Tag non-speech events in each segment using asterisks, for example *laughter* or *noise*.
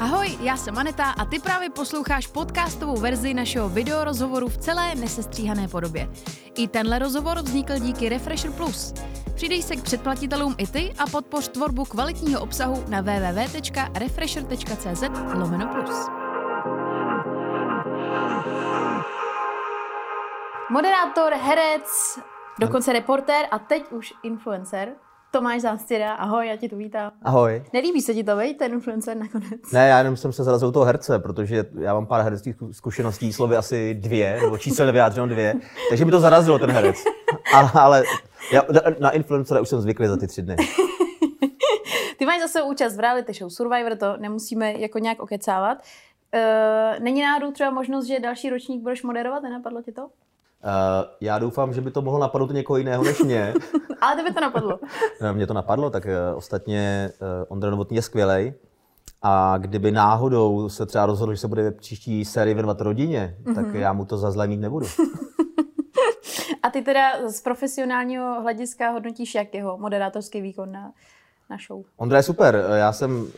Ahoj, já jsem Aneta a ty právě posloucháš podcastovou verzi našeho videorozhovoru v celé nesestříhané podobě. I tenhle rozhovor vznikl díky Refresher Plus. Přidej se k předplatitelům i ty a podpoř tvorbu kvalitního obsahu na www.refresher.cz lomeno plus. Moderátor, herec, dokonce reportér a teď už influencer. Tomáš Zástěra, ahoj, já ti tu vítám. Ahoj. Nelíbí se ti to, vej, ten influencer nakonec? Ne, já jenom jsem se zarazil toho herce, protože já mám pár hereckých zkušeností, slovy asi dvě, nebo číselně vyjádřeno dvě, takže mi to zarazilo ten herec. Ale, ale já, na influencera už jsem zvyklý za ty tři dny. *laughs* Ty máš zase účast v reality show Survivor, to nemusíme jako nějak okecávat. Uh, není náhodou třeba možnost, že další ročník budeš moderovat? Nenapadlo ti to? Uh, já doufám, že by to mohlo napadnout někoho jiného než mě. *laughs* Ale tebe to napadlo. no, mě to napadlo, tak uh, ostatně Ondra Novotný je skvělej. A kdyby náhodou se třeba rozhodl, že se bude příští sérii věnovat rodině, mm-hmm. tak já mu to za zlé mít nebudu. *laughs* A ty teda z profesionálního hlediska hodnotíš jak jeho moderátorský výkon na, na show? Ondra je super. Já jsem uh,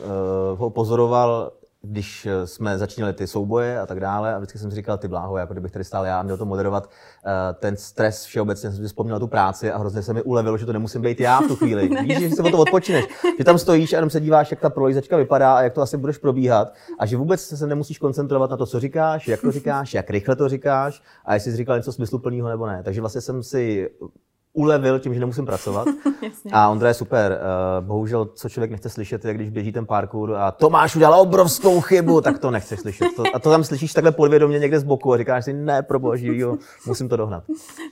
ho pozoroval když eh, jsme začínali ty souboje a tak dále, a vždycky jsem si říkal, ty bláho, jako kdybych tady stál já a měl to moderovat, eh, ten stres všeobecně jsem si vzpomněl tu práci a hrozně se mi ulevilo, že to nemusím být já v tu chvíli. *laughs* Víš, že se o to odpočineš, že tam stojíš a jenom se díváš, jak ta prolejzačka vypadá a jak to asi budeš probíhat a že vůbec se nemusíš koncentrovat na to, co říkáš, jak to říkáš, jak rychle to říkáš a jestli jsi říkal něco smysluplného nebo ne. Takže vlastně jsem si ulevil tím, že nemusím pracovat. *laughs* a Ondra je super. Eh, bohužel, co člověk nechce slyšet, je, když běží ten parkour a Tomáš udělal obrovskou chybu, tak to nechceš slyšet. To, a to tam slyšíš takhle podvědomě někde z boku a říkáš si, ne, pro boží, jo, musím to dohnat.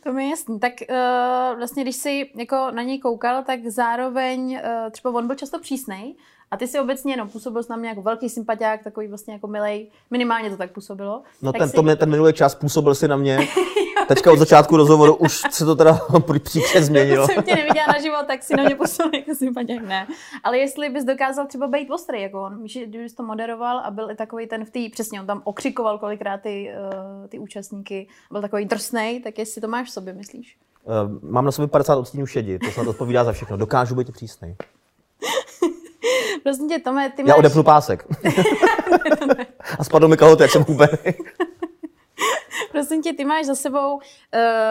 To mi je jasný. Tak uh, vlastně, když jsi jako na něj koukal, tak zároveň uh, třeba on byl často přísnej, a ty si obecně, no, působil jsi na mě jako velký sympatiák, takový vlastně jako milej, minimálně to tak působilo. No tak ten, si... to mě, ten minulý čas působil si na mě. *laughs* Teďka od začátku rozhovoru už se to teda příčet změnilo. To jsem tě neviděla na život, tak si na mě působil jako sympatiák, ne. Ale jestli bys dokázal třeba být ostrý jako on, kdybys to moderoval a byl i takový ten v té, přesně, on tam okřikoval kolikrát ty, uh, ty účastníky, byl takový drsnej, tak jestli to máš v sobě, myslíš? Uh, mám na sobě 50 odstínů šedi, to snad odpovídá za všechno. Dokážu být přísný. *laughs* Prosím tě, Tome, ty máš... Já odepnu pásek. *laughs* a spadl mi kalhoty, jak jsem hubený. *laughs* Prosím tě, ty máš za sebou uh,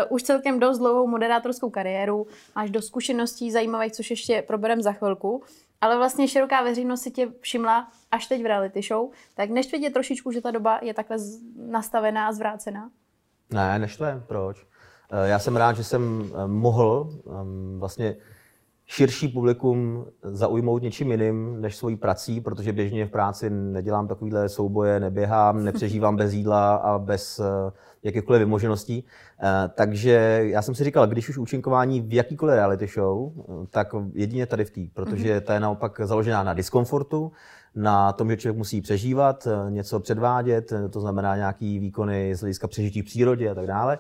už celkem dost dlouhou moderátorskou kariéru, máš dost zkušeností zajímavých, což ještě proberem za chvilku, ale vlastně široká veřejnost si tě všimla až teď v reality show, tak neštve tě trošičku, že ta doba je takhle nastavená a zvrácená? Ne, neštve, proč? Uh, já jsem rád, že jsem uh, mohl um, vlastně širší publikum zaujmout něčím jiným než svojí prací, protože běžně v práci nedělám takovýhle souboje, neběhám, nepřežívám bez jídla a bez eh, jakýchkoliv vymožeností. Eh, takže já jsem si říkal, když už účinkování v jakýkoliv reality show, eh, tak jedině tady v té, protože mhm. ta je naopak založená na diskomfortu, na tom, že člověk musí přežívat, něco předvádět, to znamená nějaký výkony z hlediska přežití v přírodě a tak dále.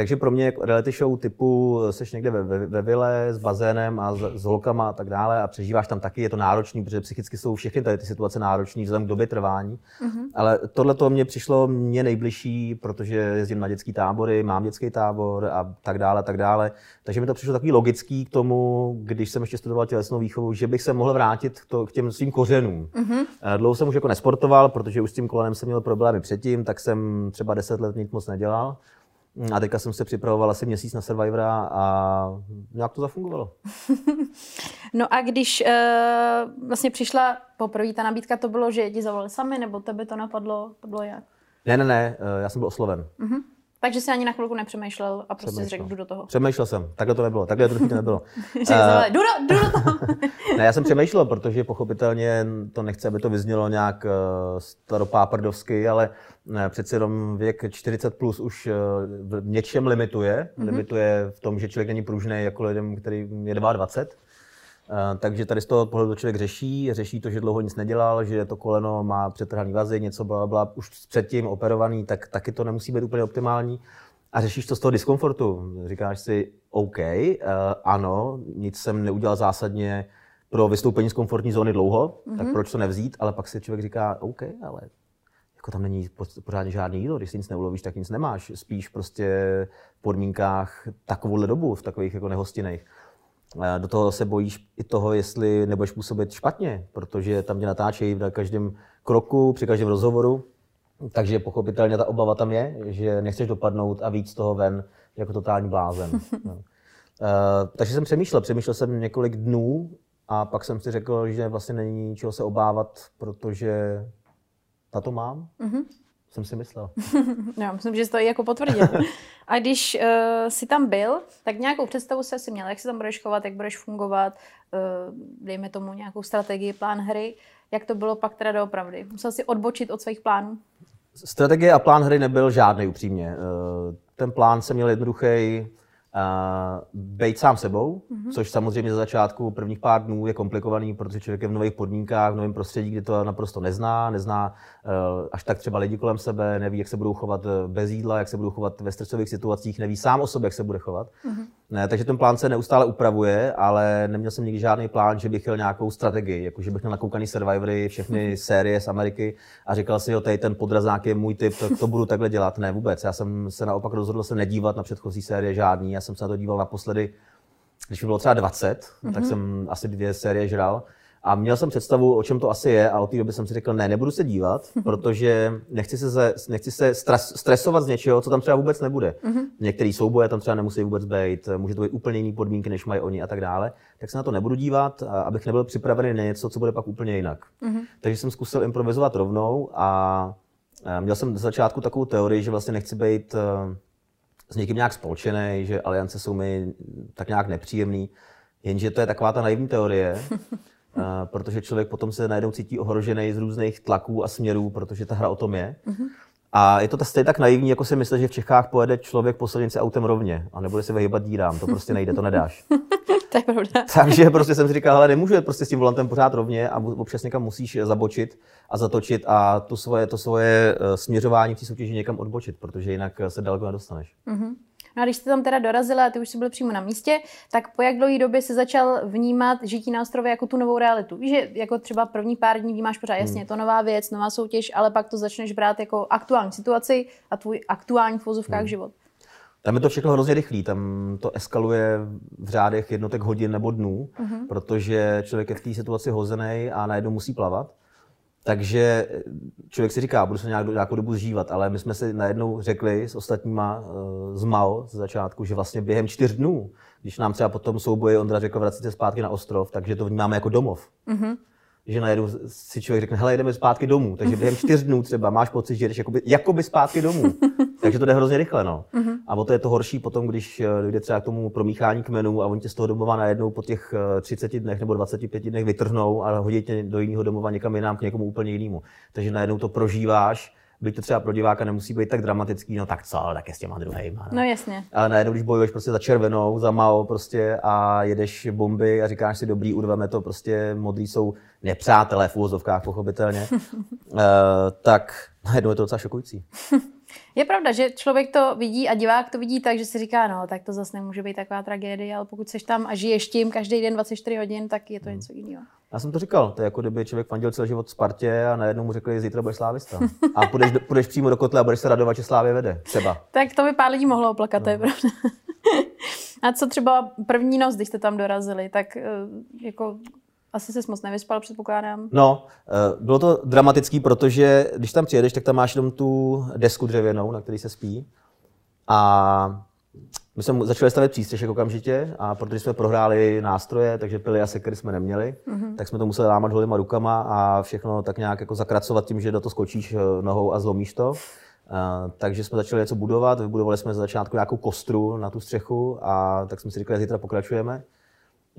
Takže pro mě jako reality show typu seš někde ve, ve, ve vile s bazénem a s, s holkama a tak dále a přežíváš tam taky, je to náročný, protože psychicky jsou všechny tady ty situace náročné vzhledem k době trvání. Mm-hmm. Ale tohle to mě přišlo mě nejbližší, protože jezdím na dětský tábory, mám dětský tábor a tak dále, tak dále. Takže mi to přišlo takový logický k tomu, když jsem ještě studoval tělesnou výchovu, že bych se mohl vrátit to, k těm svým kořenům. Mm-hmm. Dlouho jsem už jako nesportoval, protože už s tím kolenem jsem měl problémy předtím, tak jsem třeba deset let nic moc nedělal. A teďka jsem se připravoval asi měsíc na Survivora a nějak to zafungovalo. *laughs* no a když uh, vlastně přišla poprvé ta nabídka, to bylo, že ti zavolali sami, nebo tebe to napadlo, to bylo jak? Ne, ne, ne, uh, já jsem byl osloven. Uh-huh. Takže si ani na chvilku nepřemýšlel a prostě řekl, jdu do toho. Přemýšlel jsem, takhle to nebylo, takhle to nebylo. *laughs* uh, jdu, do, jdu do toho. *laughs* ne, já jsem přemýšlel, protože pochopitelně to nechci, aby to vyznělo nějak uh, staropáprdovsky, ale ne, přeci jenom věk 40 plus už v něčem limituje. Mm-hmm. Limituje v tom, že člověk není pružný jako lidem, který je 22. Uh, takže tady z toho pohledu člověk řeší, řeší to, že dlouho nic nedělal, že to koleno má přetrhaný vazy, něco byla, byla už předtím operovaný, tak taky to nemusí být úplně optimální. A řešíš to z toho diskomfortu. Říkáš si, OK, uh, ano, nic jsem neudělal zásadně pro vystoupení z komfortní zóny dlouho, mm-hmm. tak mhm. proč to nevzít, ale pak si člověk říká, OK, ale jako tam není pořádně žádný jídlo, když si nic neulovíš, tak nic nemáš. Spíš prostě v podmínkách takovouhle dobu, v takových jako nehostinných. Do toho se bojíš i toho, jestli nebudeš působit špatně, protože tam tě natáčejí na každém kroku, při každém rozhovoru. Takže pochopitelně ta obava tam je, že nechceš dopadnout a víc z toho ven jako totální blázen. *laughs* No. Uh, takže jsem přemýšlel, přemýšlel jsem několik dnů a pak jsem si řekl, že vlastně není čeho se obávat, protože na to mám. Mm-hmm. Jsem si myslel. *laughs* no, myslím, že jsi to i jako potvrdil. *laughs* A když uh, jsi tam byl, tak nějakou představu se asi měl, jak se tam budeš chovat, jak budeš fungovat, uh, dejme tomu nějakou strategii, plán hry. Jak to bylo pak teda doopravdy? Musel si odbočit od svých plánů? Strategie a plán hry nebyl žádný upřímně. Uh, ten plán jsem měl jednoduchý, Uh, být sám sebou, mm-hmm. což samozřejmě za začátku prvních pár dnů je komplikovaný, protože člověk je v nových podmínkách, v novém prostředí, kde to naprosto nezná, nezná uh, až tak třeba lidi kolem sebe, neví, jak se budou chovat eh, bez jídla, jak se budou chovat ve stresových situacích, neví sám o sobě, jak se bude chovat. Mm-hmm. Ne, takže ten plán se neustále upravuje, ale neměl jsem nikdy žádný plán, že bych chtěl nějakou strategii, jako že bych měl nakoukaný Survivory, všechny *laughs* série z Ameriky a říkal si, jo, tady ten podrazák je můj typ, to, to budu takhle dělat. Ne, vůbec. Já jsem se naopak rozhodl se nedívat na předchozí série žádný já jsem se na to díval naposledy, když mi bylo třeba 20, mm-hmm. tak jsem asi dvě série žral. A měl jsem představu, o čem to asi je, a od té doby jsem si řekl, ne, nebudu se dívat, protože nechci se, ze, nechci se stres, stresovat z něčeho, co tam třeba vůbec nebude. Mm-hmm. Některý souboje tam třeba nemusí vůbec být, může to být úplně jiný podmínky, než mají oni a tak dále. Tak se na to nebudu dívat, abych nebyl připravený na něco, co bude pak úplně jinak. Mm-hmm. Takže jsem zkusil improvizovat rovnou a měl jsem z začátku takovou teorii, že vlastně nechci být s někým nějak spolčený, že aliance jsou mi tak nějak nepříjemný. Jenže to je taková ta naivní teorie, *laughs* protože člověk potom se najednou cítí ohrožený z různých tlaků a směrů, protože ta hra o tom je. A je to stejně tak naivní, jako si myslí, že v Čechách pojede člověk po silnici autem rovně a nebude se vyhybat dírám. To prostě nejde, to nedáš. *laughs* to je pravda. *laughs* Takže prostě jsem si říkal, ale nemůžu jet prostě s tím volantem pořád rovně a občas někam musíš zabočit a zatočit a to svoje, to svoje eh, směřování v té soutěži někam odbočit, protože jinak se daleko nedostaneš. Mm-hmm. No a když jste tam teda dorazila a ty už jsi byl přímo na místě, tak po jak dlouhé době se začal vnímat žití na ostrově jako tu novou realitu? Víš, že jako třeba první pár dní vnímáš pořád, jasně, je to nová věc, nová soutěž, ale pak to začneš brát jako aktuální situaci a tvůj aktuální v hmm. život. Tam je to všechno hrozně rychlý, tam to eskaluje v řádech jednotek hodin nebo dnů, uh-huh. protože člověk je v té situaci hozený a najednou musí plavat. Takže člověk si říká, budu se nějak, nějakou dobu zžívat, ale my jsme si najednou řekli s ostatníma eh, z MAO z začátku, že vlastně během čtyř dnů, když nám třeba potom souboji Ondra řekl vracíte zpátky na ostrov, takže to vnímáme jako domov. Mm-hmm že najednou si člověk řekne, hele, jdeme zpátky domů. Takže během čtyř dnů třeba máš pocit, že jdeš jakoby, jakoby zpátky domů. *laughs* Takže to jde hrozně rychle. No. Uh-huh. A o to je to horší potom, když eh, dojde třeba k tomu promíchání kmenů a oni tě z toho domova najednou po těch 30 eh, dnech nebo 25 dnech vytrhnou a hodí tě do jiného domova někam jinam k někomu úplně jinému. Takže najednou to prožíváš byť to třeba pro diváka nemusí být tak dramatický, no tak co, tak je s těma druhýma. No. no jasně. Ale najednou, když bojuješ prostě za červenou, za Mao prostě a jedeš bomby a říkáš si dobrý, urveme to, prostě modrý jsou nepřátelé v úvozovkách, pochopitelně, uh, *laughs* tak najednou je to docela šokující. *laughs* Je pravda, že člověk to vidí a divák to vidí tak, že si říká, no, tak to zase nemůže být taková tragédie, ale pokud jsi tam a žiješ tím každý den 24 hodin, tak je to hmm. něco jiného. Já jsem to říkal, to je jako kdyby člověk fandil celý život Spartě a najednou mu řekli, že zítra budeš slávista. *laughs* A půjdeš, půjdeš přímo do kotle a budeš se radovat, že Slávě vede. Třeba. tak to by pár lidí mohlo oplakat, no. to je no. pravda. *laughs* a co třeba první noc, když jste tam dorazili, tak eh, jako asi se moc nevyspal, předpokládám. No, eh, bylo to dramatický, protože když tam přijedeš, tak tam máš jenom tu desku dřevěnou, na který se spí. A my jsme začali stavět přístřešek okamžitě a protože jsme prohráli nástroje, takže pily a sekery jsme neměli, mm-hmm. tak jsme to museli lámat holýma rukama a všechno tak nějak jako zakracovat tím, že do toho skočíš eh, nohou a zlomíš to. Uh, takže jsme začali něco budovat, vybudovali jsme za začátku nějakou kostru na tu střechu a tak jsme si říkali, že zítra pokračujeme.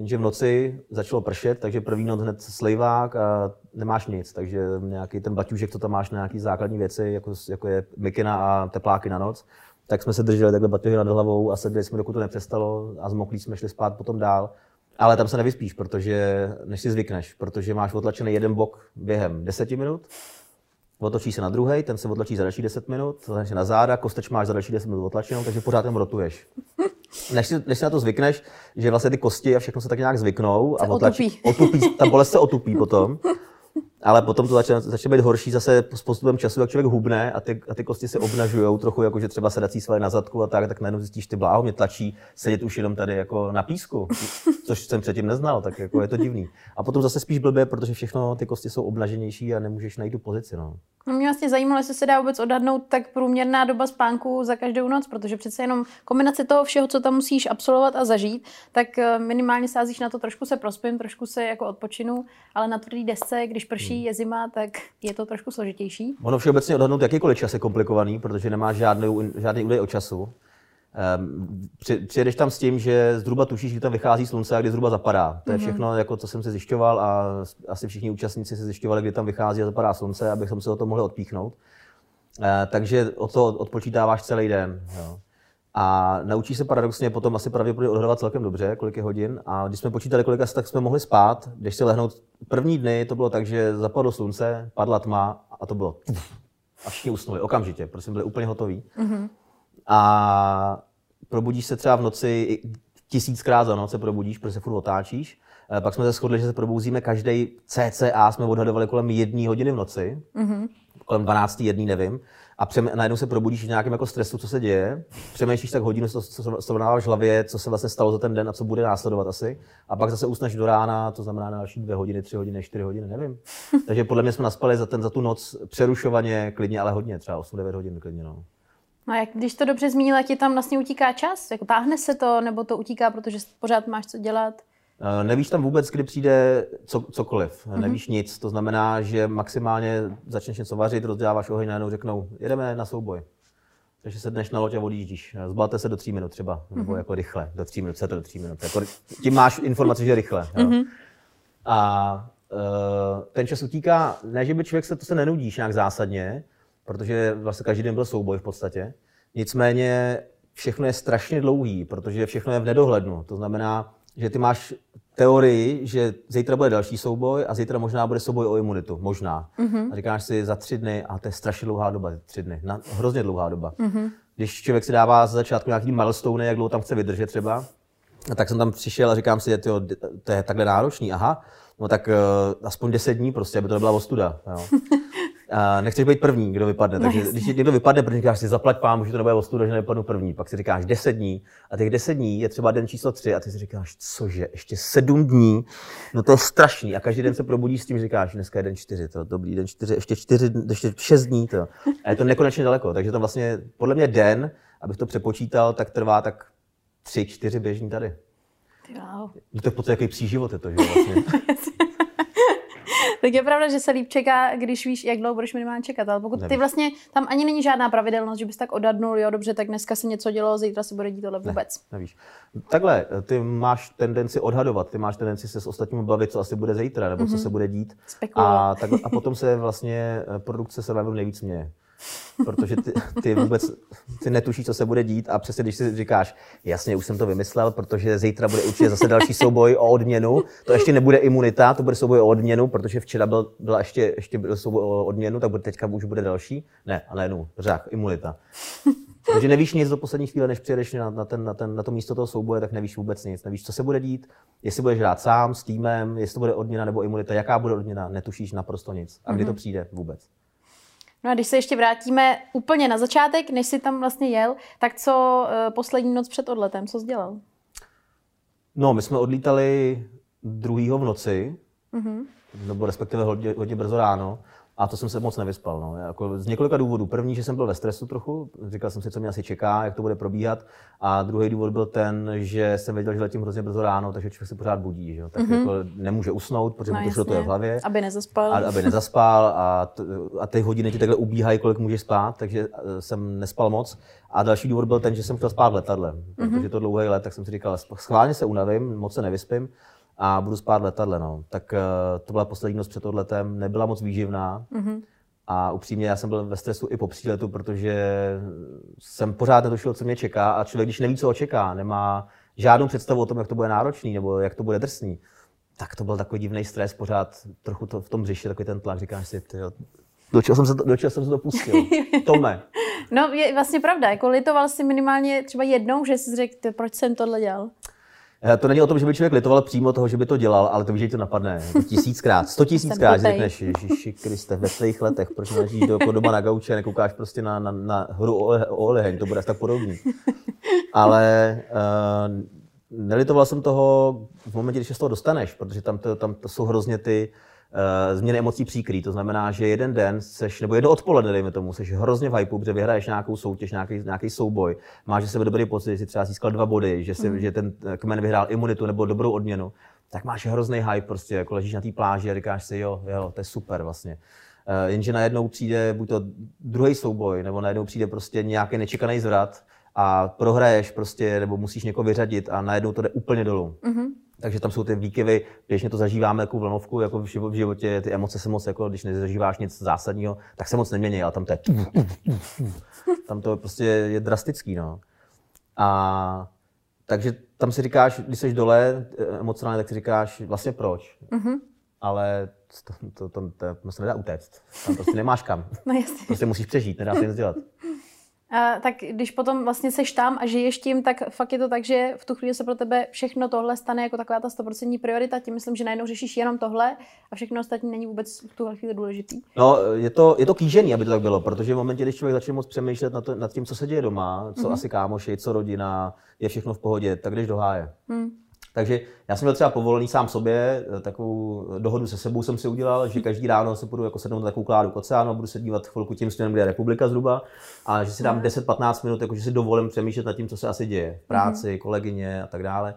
Jenže v noci začalo pršet, takže první noc hned slejvák a nemáš nic, takže nějaký ten baťužek, co tam máš na nějaký základní věci, jako, jako je mikina a tepláky na noc, tak jsme se drželi takhle baťuhy nad hlavou a sedli jsme, dokud to nepřestalo a zmoklí jsme šli spát potom dál. Ale tam se nevyspíš, protože než si zvykneš, protože máš otlačený jeden bok během 10 minut, otočí se na druhý, ten se otlačí za další 10 minut, se na záda, kosteč máš za další 10 minut otlačenou, takže pořád tam rotuješ. Než si, než si na to zvykneš, že vlastně ty kosti a všechno se tak nějak zvyknou a otlačí, otupí. ta bolest se otupí potom. *laughs* ale potom to začne, začne být horší zase s postupem času, jak člověk hubne a ty, a ty kosti se obnažují trochu, jako že třeba sedací svaly na zadku a tak, tak najednou zjistíš, ty bláho mě tlačí sedět už jenom tady jako na písku, což jsem předtím neznal, tak jako je to divný. A potom zase spíš blbě, protože všechno ty kosti jsou obnaženější a nemůžeš najít tu pozici. No. No mě vlastně zajímalo, jestli se dá vůbec odhadnout tak průměrná doba spánku za každou noc, protože přece jenom kombinace toho všeho, co tam musíš absolvovat a zažít, tak eh, minimálně sázíš na to, trošku se prospím, trošku se jako odpočinu, ale na tvrdý desce, když prší, hmm. je zima, tak je to trošku složitější. Ono všeobecně odhadnout jakýkoliv čas je komplikovaný, protože nemáš žádný, žádný údaj o času. Um, přijedeš tam s tím, že zhruba tušíš, kdy tam vychází slunce a kdy zhruba zapadá. To je mhm. všechno, jako, co jsem si zjišťoval a asi všichni účastníci si zjišťovali, kdy tam vychází a zapadá slunce, abychom se o to mohli odpíchnout. Uh, takže o to odpočítáváš celý den. Jo. A naučíš se paradoxně potom asi pravděpodobně odhadovat celkem dobře, kolik je hodin. A když jsme počítali, kolik asi tak jsme mohli spát, když si lehnout první dny, to bylo tak, že zapadlo slunce, padla tma a to bylo a všichni usnuli okamžitě, protože byli úplně hotoví. Mm-hmm a probudíš se třeba v noci tisíckrát za noc se probudíš, protože se furt otáčíš. Eh, pak jsme se shodli, že se probouzíme každý CCA, jsme odhadovali kolem jedné hodiny v noci, mm-hmm. kolem 12. jedný, nevím. A přem, najednou se probudíš v nějakém jako stresu, co se děje. Přemýšlíš tak hodinu, co, co, co v hlavě, co se vlastně stalo za ten den a co bude následovat asi. A pak zase usneš do rána, to znamená na další dvě hodiny, tři hodiny, čtyři hodiny, nevím. *laughs* Takže podle mě jsme naspali za, ten, za tu noc přerušovaně, klidně, ale hodně, třeba 8-9 hodin klidně. No. No a jak, když to dobře zmínila, ti tam vlastně utíká čas? Jako táhne se to, nebo to utíká, protože pořád máš co dělat? Uh, nevíš tam vůbec, kdy přijde co, cokoliv. Mm-hmm. Nevíš nic. To znamená, že maximálně začneš něco vařit, rozděláváš oheň, najednou řeknou, jedeme na souboj. Takže se dneš na loď a odjíždíš. Zbalte se do tří minut třeba, mm-hmm. nebo mhm. jako rychle, do tří minut, se to do tří minut. Jako, tím máš informaci, že rychle. Jo. Mm-hmm. A uh, ten čas utíká, ne, že by člověk se to se nenudíš nějak zásadně, protože vlastně každý den byl souboj v podstatě. Nicméně všechno je strašně dlouhý, protože všechno je v nedohlednu. To znamená, že ty máš teorii, že zítra bude další souboj a zítra možná bude souboj o imunitu. Možná. Mm-hmm. A říkáš si za tři dny, a to je strašně dlouhá doba, tři dny. Na, hrozně dlouhá doba. Mm-hmm. Když člověk si dává za začátku nějaký milestone, jak dlouho tam chce vydržet třeba, a tak jsem tam přišel a říkám si, že to je takhle náročný, aha, no tak uh, aspoň 10 dní prostě, aby to nebyla ostuda. Jo. *laughs* A nechceš být první, kdo vypadne. No, Takže jasně. když někdo vypadne, protože říkáš si zaplať pán, že to nebude ostuda, že nevypadnu první. Pak si říkáš 10 dní a těch 10 dní je třeba den číslo 3 a ty si říkáš, cože, ještě 7 dní, no to je strašný. A každý den se probudíš s tím, že říkáš, dneska je den 4, to dobrý, den 4, ještě 4, ještě 6 dní. To. A je to nekonečně daleko. Takže to vlastně, podle mě den, abych to přepočítal, tak trvá tak 3, 4 běžní tady. Wow. No to je v podstatě jaký psí život je to, že *laughs* vlastně. Tak je pravda, že se líp čeká, když víš, jak dlouho budeš minimálně čekat. Ale pokud ty vlastně, tam ani není žádná pravidelnost, že bys tak odhadnul, jo, dobře, tak dneska se něco dělo, zítra se bude dít tohle vůbec. Ne, nevíš. Takhle, ty máš tendenci odhadovat, ty máš tendenci se s ostatními bavit, co asi bude zítra, nebo mm-hmm. co mhm. se bude dít. A, tak, a potom se vlastně eh, produkce se nejvíc měje protože ty, ty vůbec ty netušíš, co se bude dít a přesně když si říkáš, jasně, už jsem to vymyslel, protože zítra bude určitě zase další souboj o odměnu, to ještě nebude imunita, to bude souboj o odměnu, protože včera byl, byla ještě, ještě byl souboj o odměnu, tak bude, teďka už bude další. Ne, ale jenom řák, imunita. Takže nevíš nic do poslední chvíle, než přijedeš na, na, ten, na, ten, na to místo toho souboje, tak nevíš vůbec nic. Nevíš, co se bude dít, jestli budeš hrát sám, s týmem, jestli to bude odměna nebo imunita, jaká bude odměna, netušíš naprosto nic. A kdy to mhm. přijde vůbec. No a když se ještě vrátíme úplně na začátek, než si tam vlastně jel, tak co uh, poslední noc před odletem, co jsi dělal? No, my jsme odlítali druhýho v noci, mm-hmm. nebo respektive hodně, hodně brzo ráno. A to jsem se moc nevyspal. No. Jako z několika důvodů. První, že jsem byl ve stresu trochu, říkal jsem si, co mě asi čeká, jak to bude probíhat. A druhý důvod byl ten, že jsem věděl, že letím hrozně brzo ráno, takže člověk se pořád budí. Že? Tak mm-hmm. jako nemůže usnout, protože no, mu to, to je v hlavě. Aby nezaspal. A, aby nezaspal a, t, a ty hodiny ti takhle ubíhají, kolik můžeš spát, takže eh, jsem nespal moc. A další důvod byl ten, že jsem chtěl spát v letadle, mm-hmm. protože to dlouhý let, tak jsem si říkal, schválně se unavím, moc se nevyspím a budu spát letadle. No. Tak uh, to byla poslední noc před odletem, nebyla moc výživná. Mm-hmm. A upřímně já jsem byl ve stresu i po příletu, protože jsem pořád netušil, co mě čeká a člověk, když neví, co ho čeká, nemá žádnou představu o tom, jak to bude náročný nebo jak to bude drsný, tak to byl takový divný stres, pořád trochu to v tom břiši, takový ten tlak, říkáš si, ty do čeho jsem se, do čeho jsem se dopustil? *laughs* Tome. No, je vlastně pravda, jako litoval jsi minimálně třeba jednou, že jsi řekl, proč jsem tohle dělal? Eh, to není o tom, že by člověk litoval přímo toho, že by to dělal, ale to víš, že to napadne. Jako tisíckrát, sto tisíckrát, že řekneš, Ježíši Kriste, ve svých letech, proč ležíš do, jako doma na gauči a nekoukáš prostě na, na, na hru o, o oleheň, to bude tak podobný. Ale uh, nelitoval jsem toho v momentě, když se z toho dostaneš, protože tam to, tam to jsou hrozně ty, změny emocí příkrý. To znamená, že jeden den seš, nebo jedno odpoledne, dejme tomu, seš hrozně v hypeu, protože vyhraješ nějakou soutěž, nějaký, nějaký souboj, máš že sebe dobrý pocit, že jsi třeba získal dva body, že, si, mm. že ten kmen vyhrál imunitu nebo dobrou odměnu, tak máš hrozný hype, prostě jako ležíš na té pláži a říkáš si, jo, jo, to je super vlastně. Uh, jenže najednou přijde buď to druhý souboj, nebo najednou přijde prostě nějaký nečekaný zvrat a prohraješ prostě, nebo musíš někoho vyřadit a najednou to jde úplně dolů. Mm-hmm. Takže tam jsou ty výkyvy, běžně to zažíváme jako vlnovku, jako v životě, ty emoce se moc, jako když nezažíváš nic zásadního, tak se moc nemění, ale tam to je, tam to prostě je drastický, no. A takže tam si říkáš, když jsi dole eh, emocionálně, tak si říkáš vlastně proč. Mm-hmm. Ale to, to, to, to, to se nedá utéct. Tam prostě nemáš kam. No jasně. Prostě musíš přežít, nedá se nic dělat. A, tak když potom vlastně seš tam a žiješ tím, tak fakt je to tak, že v tu chvíli se pro tebe všechno tohle stane jako taková ta 100% priorita. Tím myslím, že najednou řešíš jenom tohle a všechno ostatní není vůbec v tu chvíli důležitý. No, je to, je to kýžený, aby to tak bylo, protože v momentě, když člověk začne moc přemýšlet nad, to, nad tím, co se děje doma, co mm-hmm. asi kámoši, co rodina, je všechno v pohodě, tak jdeš do háje. Mm. Takže já jsem byl třeba povolený sám sobě, eh, takovou dohodu se sebou jsem si udělal, že každý ráno se budu jako sednout na takovou kládu k oceánu a budu se dívat chvilku tím směrem, kde je republika zhruba, a že si dám 10-15 minut, jako že si dovolím přemýšlet nad tím, co se asi děje v práci, kolegyně a tak dále.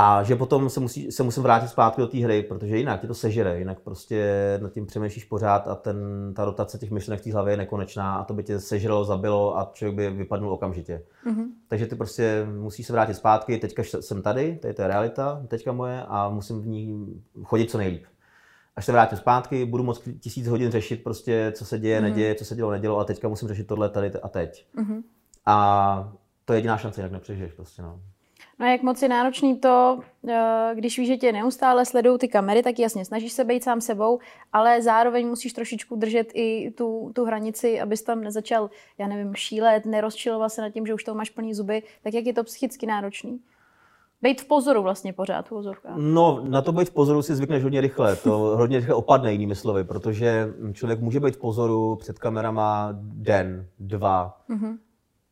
A že potom se, musí, se musím vrátit zpátky do té hry, protože jinak tě to sežere, jinak prostě nad tím přemýšlíš pořád a ten, ta rotace těch myšlenek v té hlavě je nekonečná a to by tě sežralo, zabilo a člověk by vypadnul okamžitě. Mm-hmm. Takže ty prostě musíš se vrátit zpátky, teďka jsem tady, tady to je realita, teďka moje a musím v ní chodit co nejlíp. Až se vrátím zpátky, budu moc tisíc hodin řešit prostě, co se děje, mm-hmm. neděje, co se dělo, nedělo a teďka musím řešit tohle tady a teď. Mm-hmm. A to je jediná šance, jak nepřežiješ prostě, no. No a jak moc je náročný to, eh, když víš, že tě neustále sledují ty kamery, tak jasně, snažíš se být sám sebou, ale zároveň musíš trošičku držet i tu, tu hranici, abys tam nezačal, já nevím, šílet, nerozčiloval se nad tím, že už to máš plný zuby, tak jak je to psychicky náročný? Být v pozoru vlastně pořád, v pozorkách. No, na to být v pozoru si zvykneš hodně rychle. To *laughs* hodně rychle opadne jinými slovy, protože člověk může být v pozoru před kamerama den, dva, mm-hmm.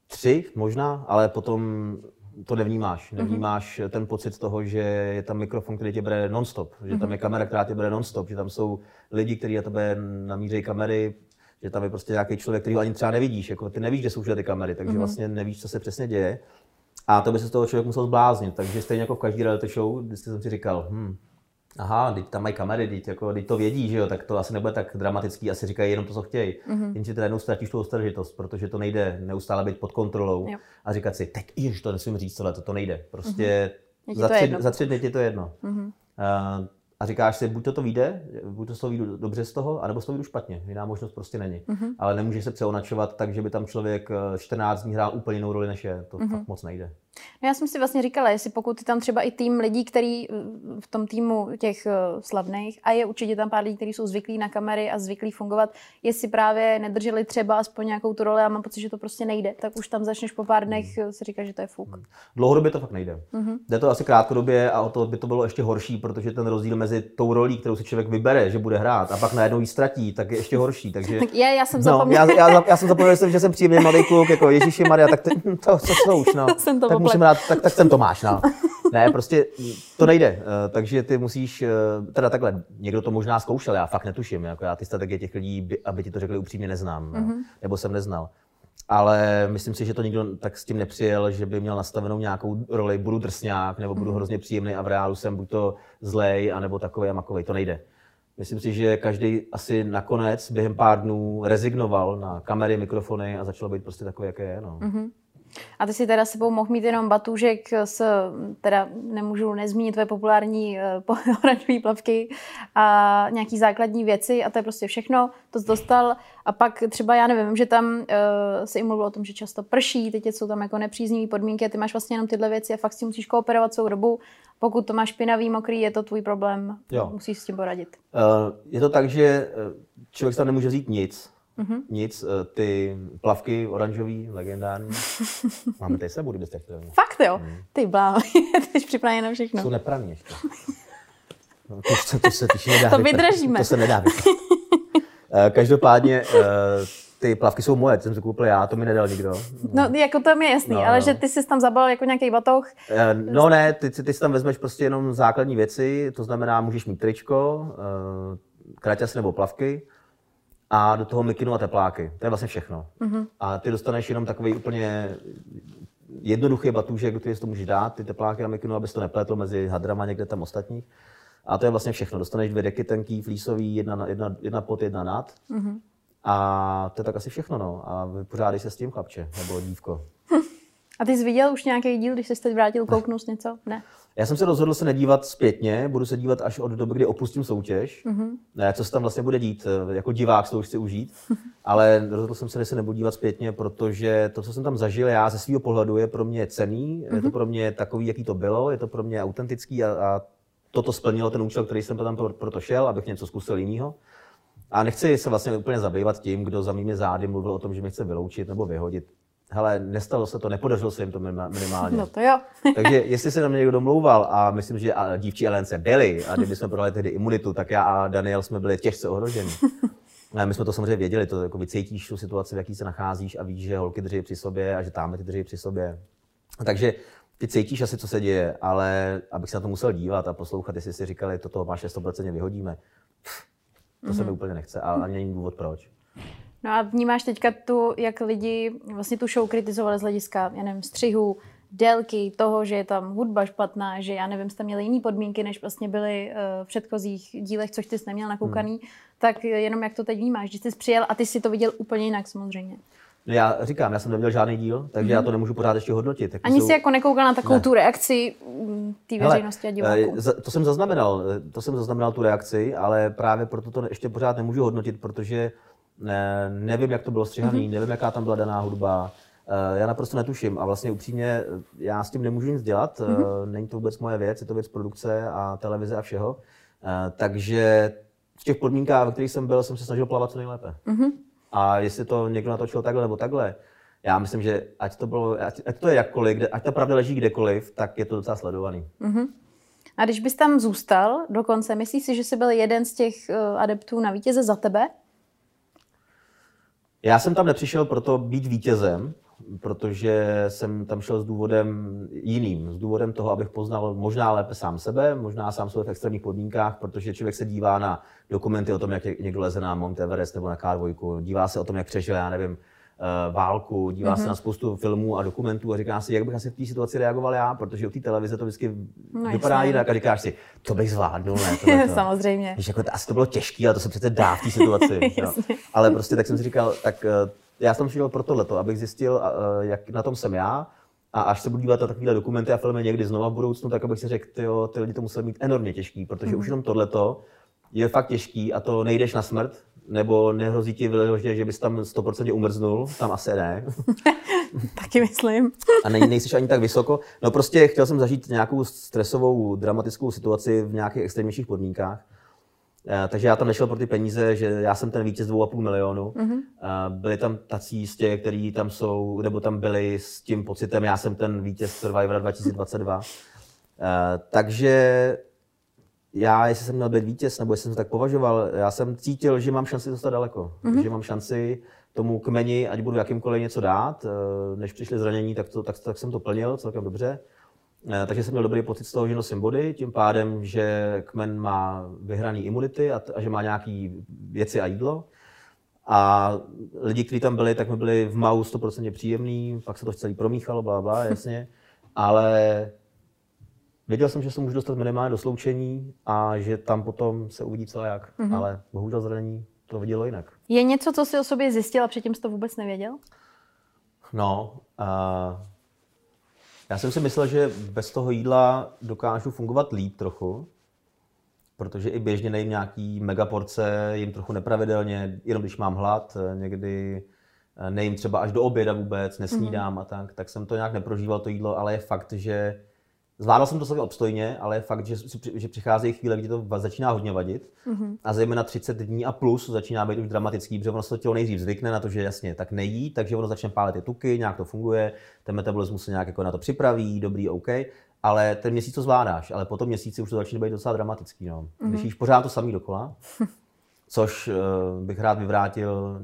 tři možná, ale potom to nevnímáš. Mhm. Nevnímáš mm-hmm. ten pocit toho, že je tam mikrofon, který tě bere nonstop, že mm-hmm. tam je kamera, která tě bere nonstop, že tam jsou lidi, kteří na tebe namířejí kamery, že tam je prostě nějaký člověk, který ho ani třeba nevidíš. Jako ty nevíš, kde jsou všude ty kamery, takže mm-hmm. vlastně nevíš, co se přesně děje. A to by se z toho člověk musel zbláznit. Takže stejně jako v každý reality show, když jsem si říkal, hm, aha, teď tam mají kamery, teď, jako, teď to vědí, že jo, tak to asi nebude tak dramatický, asi říkají jenom to, co chtějí. Mm-hmm. Jenže ty najednou ztratíš tu ostražitost, protože to nejde neustále být pod kontrolou jo. a říkat si, teď již to nesmím říct, tohle, to, to nejde. Prostě mm-hmm. za, tři, za tři dny ti to jedno. Mm-hmm. Uh, a říkáš si, buď to to vyjde, buď to to vyjde dobře z toho, anebo to vyjde špatně. Jiná možnost prostě není. Mm-hmm. Ale nemůže se přeonačovat tak, že by tam člověk 14 eh, dní hrál úplně jinou roli, než je. To mm-hmm. fakt moc nejde. No já jsem si vlastně říkala, jestli pokud je tam třeba i tým lidí, který eh, v tom týmu těch eh, slavných, a je určitě tam pár lidí, kteří jsou zvyklí na kamery a zvyklí fungovat, jestli právě nedrželi třeba aspoň nějakou tu roli a mám pocit, že to prostě nejde, tak už tam začneš po pár dnech hmm. si říkat, že to je fuk. Hmm. Dlouhodobě to fakt nejde. Mm-hmm. Jde to asi krátkodobě a o to by to bylo ještě horší, protože ten rozdíl mezi tou rolí, kterou si člověk vybere, že bude hrát, a pak najednou ji ztratí, tak je ještě horší. Takže... *laughs* Tak já, já jsem no, já, já, já, jsem zapomněl, že jsem příjemný malý kluk, jako Ježíši Maria, tak to, *laughs* to, co jsou už, no. *laughs* jsem to tak musím rád, tak, tak jsem Tomáš, no. *laughs* Ne, prostě to nejde. Eh, takže ty musíš, eh, teda takhle, někdo to možná zkoušel, já fakt netuším. Jako já ty strategie těch lidí, aby ti to řekli upřímně, neznám. Mm-hmm. Nebo jsem neznal. Ale myslím si, že to nikdo tak s tím nepřijel, že by měl nastavenou nějakou roli, budu drsňák, nebo budu mm-hmm. hrozně příjemný a v reálu jsem buď to zlej, anebo takový a makový. To nejde. Myslím si, že každý asi nakonec během pár dnů rezignoval na kamery, mikrofony a začal být prostě takový, jaké je. No. Mm-hmm. A ty si teda sebou mohl mít jenom batůžek s, teda nemůžu nezmínit tvoje populární uh, *laughs* oranžové plavky a nějaký základní věci a to je prostě všechno, to jsi dostal a pak třeba já nevím, že tam uh, se i mluvilo o tom, že často prší, teď jsou tam jako nepříznivé podmínky a ty máš vlastně jenom tyhle věci a fakt si musíš kooperovat celou dobu. Pokud to máš špinavý, mokrý, je to tvůj problém, jo. musíš s tím poradit. Uh, je to tak, že člověk tam nemůže vzít nic, Mm-hmm. Nic, eh, ty plavky oranžový, legendární. *laughs* Máme tady sebou, kdybyste chtěli. Fakt jo? Mm. Ty bláho, *laughs* teď připravený na všechno. Jsou nepravní ještě. No, to, se, to se *laughs* to nedá To vydržíme. To se nedá eh, Každopádně eh, ty plavky jsou moje, jsem si koupil já, to mi nedal nikdo. No, jako to mi je jasný, no, ale no. že ty jsi tam zabalil jako nějaký batoh. No ne, ty, ty si tam vezmeš prostě jenom základní věci, to znamená, můžeš mít tričko, kraťasy nebo plavky, a do toho mikinu a tepláky. To je vlastně všechno. Mm-hmm. A ty dostaneš jenom takový úplně jednoduchý batůžek, který si to můžeš dát, ty tepláky a mikinu, abys to nepletl mezi hadrama někde tam ostatních. A to je vlastně všechno. Dostaneš dvě deky tenký, flísový, jedna, jedna, jedna pod, jedna nad. Mm-hmm. A to je tak asi všechno, no. A vypořádej se s tím, chlapče, nebo dívko. A ty jsi viděl už nějaký díl, když jsi teď vrátil, kouknul něco? Ne. Já jsem se rozhodl se nedívat zpětně, budu se dívat až od doby, kdy opustím soutěž. Mm-hmm. Ne, co se tam vlastně bude dít, eh, jako divák to už chci užít. *laughs* Ale rozhodl jsem se, že se nebudu dívat zpětně, protože to, co jsem tam zažil já ze svého pohledu, je pro mě cený, mm-hmm. je to mhm. pro mě takový, jaký to bylo, je to pro mě autentický a, a toto splnilo ten účel, který jsem tam proto šel, abych něco zkusil jiného. A nechci se vlastně úplně zabývat tím, kdo za mými zády mluvil o tom, že mě chce vyloučit nebo vyhodit hele, nestalo se to, nepodařilo se jim to minimálně. No to jo. *laughs* Takže jestli se na mě někdo domlouval a myslím, že dívčí Elence byli a kdyby jsme prohli tehdy imunitu, tak já a Daniel jsme byli těžce ohroženi. *laughs* My jsme to samozřejmě věděli, to jako vycítíš tu situaci, v jaký se nacházíš a víš, že holky drží při sobě a že tam ty drží při sobě. Takže ty cítíš asi, co se děje, ale abych se na to musel dívat a poslouchat, jestli si říkali, toto máš 100% vyhodíme, to mm-hmm. se mi mhm. úplně nechce a ani není důvod proč. No a vnímáš teďka tu, jak lidi vlastně tu show kritizovali z hlediska, já nevím, střihu, délky, toho, že je tam hudba špatná, že já nevím, jste měli jiné podmínky, než vlastně byly uh, v předchozích dílech, což ty jsi neměl nakoukaný, hmm. tak jenom jak to teď vnímáš, že jsi přijel a ty si to viděl úplně jinak samozřejmě. No já říkám, já jsem neměl žádný díl, takže mm-hmm. já to nemůžu pořád ještě hodnotit. Tak Ani jsou... si jako nekoukal na takovou ne. tu reakci mm, té veřejnosti a diváků? Eh, to jsem zaznamenal, to jsem zaznamenal tu reakci, ale právě proto to ještě pořád nemůžu hodnotit, protože ne, nevím, jak to bylo střihaný, mm-hmm. nevím, jaká tam byla daná hudba. Uh, já naprosto netuším a vlastně upřímně já s tím nemůžu nic dělat. Mm-hmm. Není to vůbec moje věc, je to věc produkce a televize a všeho. Takže v těch podmínkách, ve kterých jsem byl, jsem se snažil plavat co nejlépe. Mm-hmm. A jestli to někdo natočil takhle nebo takhle, já myslím, že ať to, bylo, ať, ať to je jakkoliv, kde, ať ta pravda leží kdekoliv, tak je to docela sledovaný. Mm-hmm. A když bys tam zůstal dokonce, myslíš si, že jsi byl jeden z těch adeptů na vítěze za tebe? Já jsem tam nepřišel proto být vítězem, protože jsem tam šel s důvodem jiným, s důvodem toho, abych poznal možná lépe sám sebe, možná sám sebe v extrémních podmínkách, protože člověk se dívá na dokumenty o tom, jak někdo leze na Mount Everest nebo na K2, dívá se o tom, jak přežil, já nevím, válku, dívá mm-hmm. se mhm. na spoustu filmů a dokumentů a říká si, jak bych asi v té situaci reagoval já, protože u té televize to vždycky no, vypadá jinak a říkáš si, to bych zvládnul, ne? To *laughs* Samozřejmě. Víš, jako, asi to bylo těžké, ale to se přece dá v té situaci. *laughs* no. Ale prostě tak jsem si říkal, tak eh, já jsem šel pro tohleto, abych zjistil, eh, jak na tom jsem já, a až se budu dívat na takovéhle dokumenty a filmy někdy znova v budoucnu, tak abych si řekl, ty lidi to museli mít enormně těžký, protože mm. už jenom tohleto je fakt těžký a to nejdeš na smrt, nebo nehrozí ti vyloženě, že bys tam 100% umrznul? Tam asi ne. *laughs* Taky myslím. A nej, nejsi ani tak vysoko. No prostě chtěl jsem zažít nějakou stresovou, dramatickou situaci v nějakých extrémnějších podmínkách. Uh, takže já tam nešel pro ty peníze, že já jsem ten vítěz 2,5 milionu. Mm-hmm. Byli tam tací jistě, kteří tam jsou, nebo tam byli s tím pocitem, já jsem ten vítěz Survivora 2022. Uh, takže já, jestli jsem měl být vítěz, nebo jestli jsem to tak považoval, já jsem cítil, že mám šanci dostat daleko. Mm-hmm. Že mám šanci tomu kmeni, ať budu jakýmkoliv něco dát. Eh, než přišly zranění, tak, to, tak, tak jsem to plnil celkem dobře. Eh, takže jsem měl dobrý pocit z toho, že nosím body, tím pádem, že kmen má vyhraný imunity a, a že má nějaké věci a jídlo. A lidi, kteří tam byli, tak mi byli v MAU 100% příjemný, pak se to celý promíchalo, bla, bla, jasně. Ale Věděl jsem, že se můžu dostat minimálně do sloučení a že tam potom se uvidí co a jak, mm-hmm. ale bohužel zranění to vidělo jinak. Je něco, co jsi o sobě zjistil a předtím jsi to vůbec nevěděl? No, uh, já jsem si myslel, že bez toho jídla dokážu fungovat líp trochu, protože i běžně nejím nějaký megaporce, jim trochu nepravidelně, jenom když mám hlad, někdy eh, nejím třeba až do oběda vůbec, nesnídám mm-hmm. a tak, tak jsem to nějak neprožíval to jídlo, ale je fakt, že Zvládal jsem to celkem obstojně, ale je fakt, že, že přicházejí chvíle, kdy to začíná hodně vadit. Mm-hmm. A zejména 30 dní a plus začíná být už dramatický, protože ono se to tělo nejdřív zvykne na to, že jasně tak nejí, takže ono začne pálit ty tuky, nějak to funguje, ten metabolismus se nějak jako na to připraví, dobrý, OK. Ale ten měsíc to zvládáš, ale po tom měsíci už to začne být docela dramatický. No. Mm-hmm. Když jíš pořád to samý dokola, *laughs* což uh, bych rád vyvrátil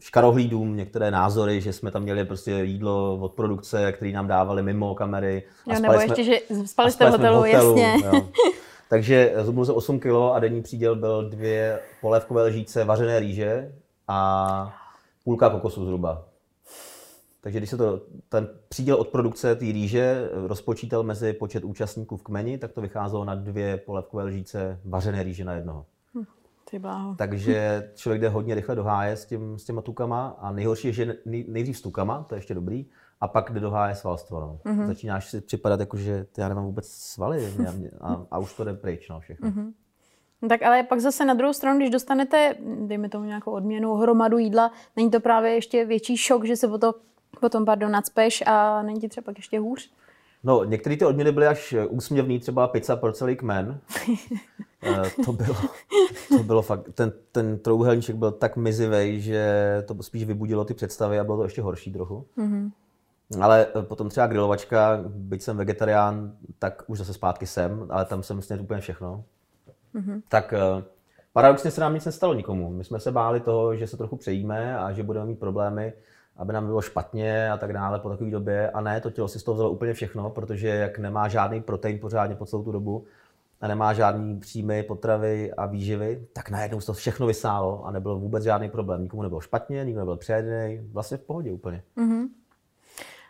škarohlídům některé názory, že jsme tam měli prostě jídlo od produkce, který nám dávali mimo kamery. A jo, nebo jsme, ještě, že spali jste v hotelu, v hotelu jasně. Jo. *laughs* Takže zubnul se 8 kg a denní příděl byl dvě polévkové lžíce vařené rýže a půlka kokosu zhruba. Takže když se to, ten příděl od produkce té rýže rozpočítal mezi počet účastníků v kmeni, tak to vycházelo na dvě polévkové lžíce vařené rýže na jednoho. Ty bláho. Takže člověk jde hodně rychle do háje s, tím, s těma tukama a nejhorší je, že nejdřív s tukama, to je ještě dobrý, a pak jde do háje svalstvo. No. Mm-hmm. Začínáš si připadat jako, že já nemám vůbec svaly a, a už to jde pryč no, všechno. Mm-hmm. No tak ale pak zase na druhou stranu, když dostanete, dejme tomu nějakou odměnu, hromadu jídla, není to právě ještě větší šok, že se o to potom, pardon, nadspeš a není ti třeba pak ještě hůř? No, některé ty odměny byly až úsměvný, třeba pizza pro celý kmen. *laughs* Eh, to bylo, to bylo fakt, ten, ten trouhelníček byl tak mizivý, že to spíš vybudilo ty představy a bylo to ještě horší trochu. Mm-hmm. Ale eh, potom třeba grilovačka, byť jsem vegetarián, tak už zase zpátky jsem, ale tam jsem snědl úplně všechno. Mm-hmm. Tak eh, paradoxně se nám nic nestalo nikomu. My jsme se báli toho, že se trochu přejíme a že budeme mít problémy aby nám bylo špatně a tak dále po takové době. A ne, to tělo si z toho vzalo úplně všechno, protože jak nemá žádný protein pořádně po celou tu dobu a nemá žádný příjmy, potravy a výživy, tak najednou se to všechno vysálo a nebyl vůbec žádný problém. Nikomu nebylo špatně, nikdo nebyl přejedený, vlastně v pohodě úplně. Mm-hmm.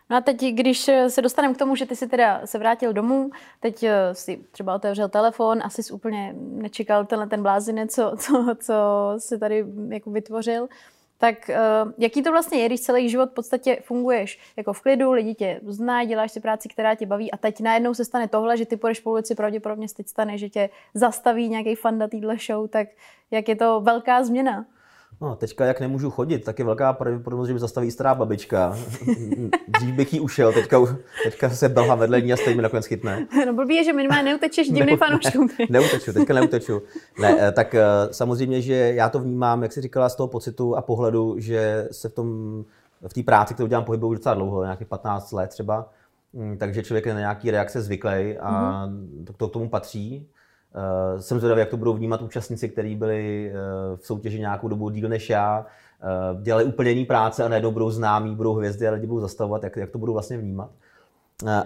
No a teď, když se dostaneme k tomu, že ty si teda se vrátil domů, teď eh, si třeba otevřel telefon, asi jsi úplně nečekal tenhle ten blázinec, co, co, co si tady jako vytvořil, tak uh, jaký to vlastně je, když celý život v podstatě funguješ jako v klidu, lidi tě znají, děláš si práci, která tě baví a teď najednou se stane tohle, že ty půjdeš po ulici, pravděpodobně se teď stane, že tě zastaví nějaký fanda týhle show, tak jak je to velká změna? No, teďka jak nemůžu chodit, tak je velká pravděpodobnost, že mi zastaví stará babička. *laughs* Dřív bych jí ušel, teďka, teďka se belha vedle ní a stejně mi nakonec chytne. *laughs* No blbý je, že minimálně neutečeš divným fanouškům. Ne, neuteču, teďka neuteču. Ne, eh, tak eh, samozřejmě, že já to vnímám, jak jsi říkala, z toho pocitu a pohledu, že se v tom v té práci, kterou dělám, pohybuju docela dlouho, nějakých 15 let třeba, mm, takže člověk je na nějaký reakce zvyklý a mm-hmm. to, to k tomu patří. Uh, jsem zvědavý, jak to budou vnímat účastníci, kteří byli uh, v soutěži nějakou dobu díl než já, uh, dělali úplně jiný práce a najednou budou známí, budou hvězdy a lidi budou zastavovat, jak, jak to budou vlastně vnímat.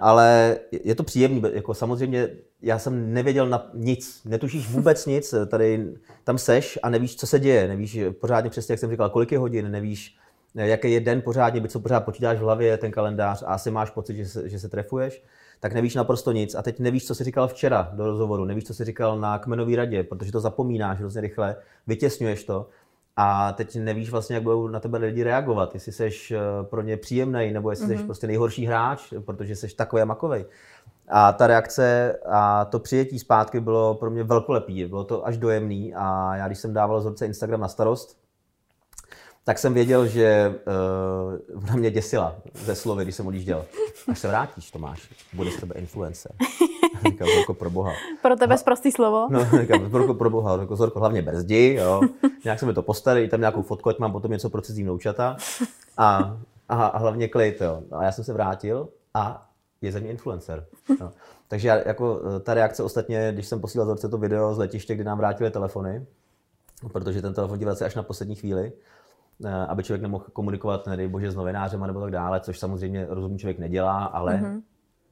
Ale je to příjemný, jako samozřejmě já jsem nevěděl na nic, netušíš vůbec nic, tady tam seš a nevíš, co se děje, nevíš pořádně přesně, jak jsem říkal, kolik je hodin, nevíš, jaký je den pořádně, byť co pořád počítáš v hlavě, ten kalendář a asi máš pocit, že se, že se trefuješ tak nevíš naprosto nic. A teď nevíš, co jsi říkal včera do rozhovoru, nevíš, co jsi říkal na kmenové radě, protože to zapomínáš hrozně rychle, vytěsňuješ to. A teď nevíš vlastně, jak budou na tebe lidi reagovat, jestli jsi eh, pro ně příjemný, nebo jestli mm-hmm. jsi prostě nejhorší hráč, protože jsi takový a makovej. A ta reakce a to přijetí zpátky bylo pro mě velkolepý, bylo to až dojemný a já když jsem dával vzorce Instagram na starost, tak jsem věděl, že uh, ona mě děsila ze slovy, když jsem odjížděl. Až se vrátíš, Tomáš, bude z tebe influencer. *laughs* Říkám, Zorko, pro boha. Pro tebe zprostý slovo. No, říkám, Zorko, pro boha, Zorko, Zorko, hlavně brzdi, jo. Nějak se mi to postarí, tam nějakou fotku, ať mám potom něco pro cizí vnoučata. A, a, a hlavně klid, jo. A já jsem se vrátil a je ze mě influencer. No. Takže já, jako eh, ta reakce ostatně, když jsem posílal Zorce to video z letiště, kdy nám vrátili telefony, protože ten telefon díval se až na poslední chvíli, aby člověk nemohl komunikovat, nedej bože, s novinářem nebo tak dále, což samozřejmě rozumný člověk nedělá, ale mm-hmm.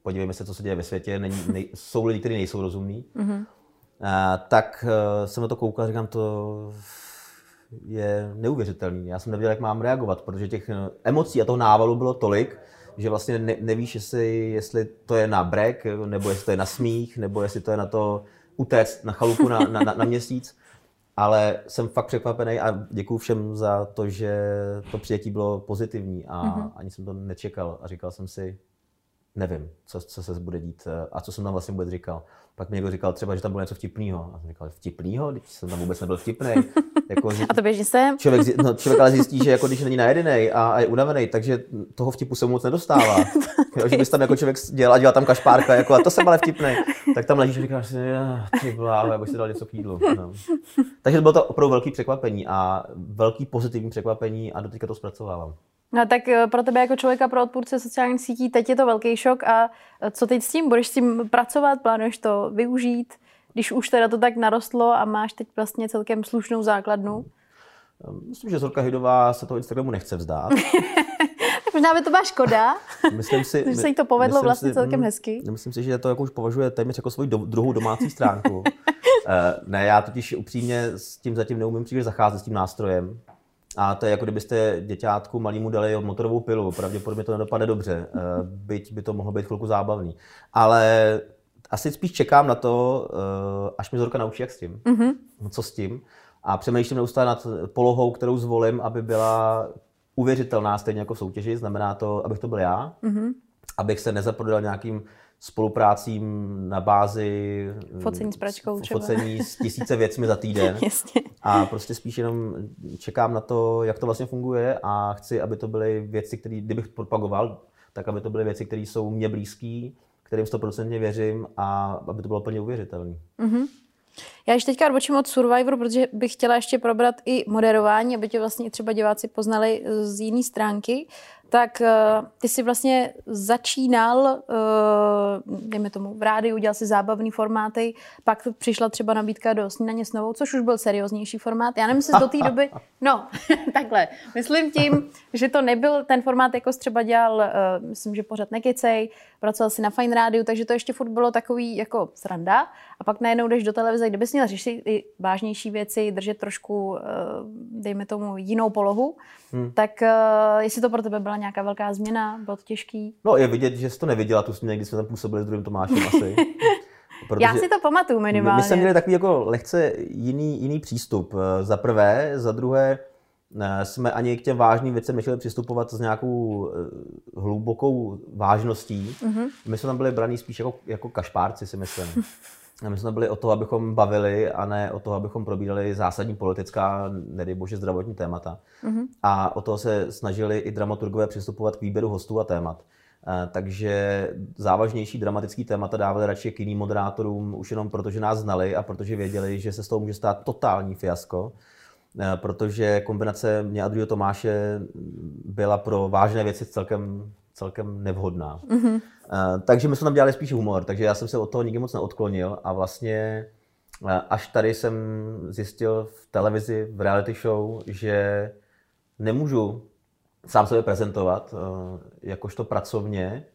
podívejme se, co se děje ve světě. Není, nej, jsou lidi, kteří nejsou rozumní. Mm-hmm. A, tak uh, jsem na to koukal a říkám, to je neuvěřitelný. Já jsem nevěděl, jak mám reagovat, protože těch emocí a toho návalu bylo tolik, že vlastně ne, nevíš, jestli, jestli to je na brek, nebo jestli to je na smích, nebo jestli to je na to utéct na chalupu na, na, na, na měsíc ale jsem fakt překvapený a děkuji všem za to, že to přijetí bylo pozitivní a mm-hmm. ani jsem to nečekal a říkal jsem si, nevím, co, co se bude dít eh, a co jsem tam vlastně vůbec říkal. Pak mi někdo říkal třeba, že tam bylo něco vtipného. A jsem říkal, vtipného? Když jsem tam vůbec nebyl vtipný. *laughs* Jako, a to běžně jsem. *laughs* Člověk, no, člověk ale zjistí, že jako když není najedený a, a je unavený, takže toho vtipu se moc nedostává. *laughs* jo, že bys tam jako člověk dělal, dělal tam kašpárka, jako, a to jsem ale vtipný. Tak tam ležíš a říkáš si, ty bláho, já bych si dal něco k jídlu. No. Takže to bylo to opravdu velký překvapení a velký pozitivní překvapení a do to zpracovávám. No tak eh, pro tebe jako člověka, pro odpůrce sociálních sítí, teď je to velký šok a eh, co teď s tím? Budeš s tím pracovat? Plánuješ to využít? Když už teda to tak narostlo a máš teď vlastně celkem slušnou základnu? Myslím, že Zorka Hydová se toho Instagramu nechce vzdát. *laughs* Možná by to byla škoda. *laughs* Myslím si, že se jí to povedlo vlastně si, celkem hm, hezky. Myslím si, že to jako už považuje téměř jako svoji do, druhou domácí stránku. uh, *laughs* ne, já totiž upřímně s tím zatím neumím příliš zacházet s tím nástrojem. A to je jako kdybyste děťátku malýmu dali motorovou pilu. Pravděpodobně to nedopadne dobře, eh, byť by to mohlo být chvilku zábavný. Ale asi spíš čekám na to, eh, až mi Zorka naučí, jak s tím. Mm-hmm. Co s tím. A přemýšlím neustále nad polohou, kterou zvolím, aby byla uvěřitelná stejně jako v soutěži. Znamená to, abych to byl já, mm-hmm. abych se nezaprodal nějakým spoluprácím na bázi focení s pračkou třeba. Focení s tisíce věcmi za týden. *laughs* Jasně. A prostě spíš jenom čekám na to, jak to vlastně funguje a chci, aby to byly věci, které, kdybych propagoval, tak aby to byly věci, které jsou mě blízké, kterým stoprocentně věřím a aby to bylo plně uvěřitelné. Mm-hmm. Já ještě teďka odbočím od Survivor, protože bych chtěla ještě probrat i moderování, aby tě vlastně třeba diváci poznali z jiné stránky tak uh, ty jsi vlastně začínal, uh, dejme tomu, v rádiu, udělal si zábavný formáty, pak přišla třeba nabídka do Snídaně s novou, což už byl serióznější formát. Já nevím, jestli do té doby, no, *laughs* takhle, myslím tím, že to nebyl ten formát, jako jsi třeba dělal, uh, myslím, že pořád nekecej, pracoval si na Fine rádiu, takže to ještě furt bylo takový jako sranda. A pak najednou jdeš do televize, kde bys měl řešit i vážnější věci, držet trošku, uh, dejme tomu, jinou polohu. Hmm. Tak uh, jestli to pro tebe byla nějaká velká změna, bylo to těžký? No je vidět, že jsi to neviděla tu směnu, když jsme tam působili s druhým Tomášem asi. *laughs* Protože Já si to pamatuju minimálně. My jsme měli takový jako lehce jiný, jiný přístup. Eh, za prvé, za druhé, eh, jsme ani k těm vážným věcem nechtěli přistupovat s nějakou hlubokou vážností. Mm-hmm. My jsme tam byli braní spíš jako, jako kašpárci, si myslím. *laughs* A my jsme byli o to, abychom bavili a ne o to, abychom probírali zásadní politická, nedej bože, zdravotní témata. Mm-hmm. A o to se snažili i dramaturgové přistupovat k výběru hostů a témat. Eh, takže závažnější dramatický témata dávali radši k jiným moderátorům, už jenom protože nás znali a protože věděli, že se z toho může stát totální fiasko, eh, protože kombinace mě a druhého Tomáše byla pro vážné věci celkem, celkem nevhodná. Mm-hmm. Uh, takže my jsme tam dělali spíš humor, takže já jsem se od toho nikdy moc neodklonil a vlastně uh, až tady jsem zjistil v televizi, v reality show, že nemůžu sám sebe prezentovat uh, jakožto pracovně,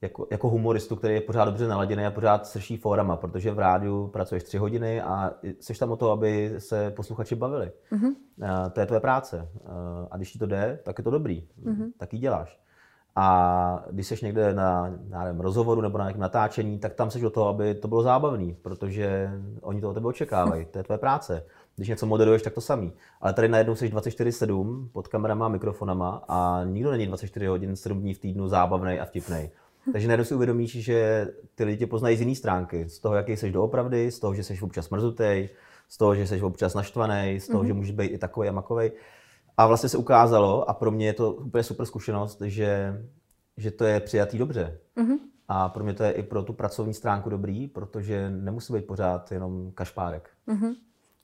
jako, jako humoristu, který je pořád dobře naladěný a pořád srší fórama, protože v rádiu pracuješ tři hodiny a jsi tam o to, aby se posluchači bavili. Mm-hmm. Uh, to je tvoje práce. Uh, a když ti to jde, tak je to dobrý. Mm-hmm. Tak ji děláš. A když jsi někde na nevím, rozhovoru nebo na nějakém natáčení, tak tam jsi o to, aby to bylo zábavný, protože oni to od tebe očekávají, to je tvoje práce. Když něco moderuješ, tak to samý. Ale tady najednou jsi 24-7 pod kamerama a mikrofonama a nikdo není 24 hodin, 7 dní v týdnu zábavný a vtipný. Takže najednou si uvědomíš, že ty lidi tě poznají z jiné stránky. Z toho, jaký jsi doopravdy, z toho, že jsi občas mrzutej, z toho, že jsi občas naštvaný, z toho, mm-hmm. že můžeš být i takový a makový. A vlastně se ukázalo, a pro mě je to úplně super zkušenost, že, že to je přijatý dobře. Mm-hmm. A pro mě to je i pro tu pracovní stránku dobrý, protože nemusí být pořád jenom kašpárek. Mm-hmm.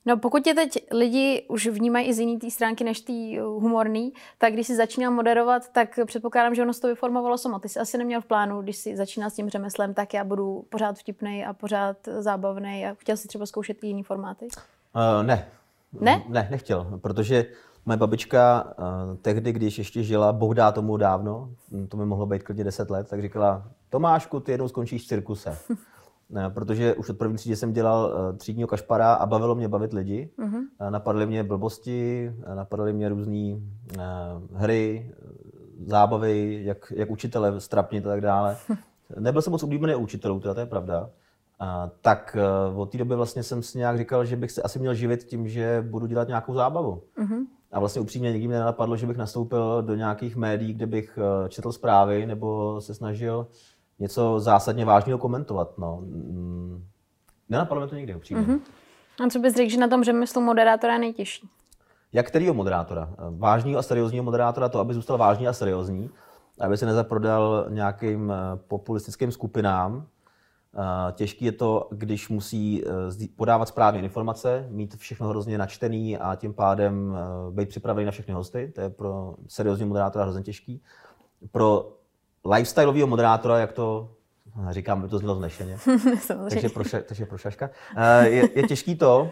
No pokud tě teď lidi už vnímají i z jiný té stránky než tý humorný, tak když jsi začínal moderovat, tak předpokládám, že ono se to vyformovalo samo. Ty jsi asi neměl v plánu, když jsi začínal s tím řemeslem, tak já budu pořád vtipný a pořád zábavný a chtěl si třeba zkoušet i jiný formáty? Uh, ne. Ne? Ne, nechtěl, protože Moje babička uh, tehdy, když ještě žila, boh dá tomu dávno, hm, to mi mohlo být klidně 10 let, tak říkala, Tomášku, ty jednou skončíš v cirkuse. ne, *laughs* protože už od první třídě jsem dělal uh, třídního kašpara a bavilo mě bavit lidi. Uh-huh. Uh, napadly mě blbosti, uh, napadly mě různé uh, hry, zábavy, jak, jak učitele strapnit a tak dále. *laughs* Nebyl jsem moc oblíbený učitelů, teda to je pravda. A, tak od té doby vlastně jsem si nějak říkal, že bych se asi měl živit tím, že budu dělat nějakou zábavu. Uh-huh. A vlastně upřímně nikdy mě nenapadlo, že bych nastoupil do nějakých médií, kde bych eh, četl zprávy nebo se snažil něco zásadně vážného komentovat. No. Mm, Nenapadlo mě to nikdy, upřímně. Mm-hmm. A co bys řekl, že na tom řemeslu moderátora je nejtěžší? Jak kterýho moderátora? Vážního a seriózního moderátora, to, aby zůstal vážný a seriózní, aby se nezaprodal nějakým eh, populistickým skupinám. Eh, těžký je to, když musí eh, podávat správné informace, mít všechno hrozně načtený a tím pádem být připravený na všechny hosty. To je pro seriózního moderátora hrozně těžký. Pro lifestyleového moderátora, jak to říkám, by to znělo znešeně, *laughs* takže pro, takže pro šaška, je, je těžký to,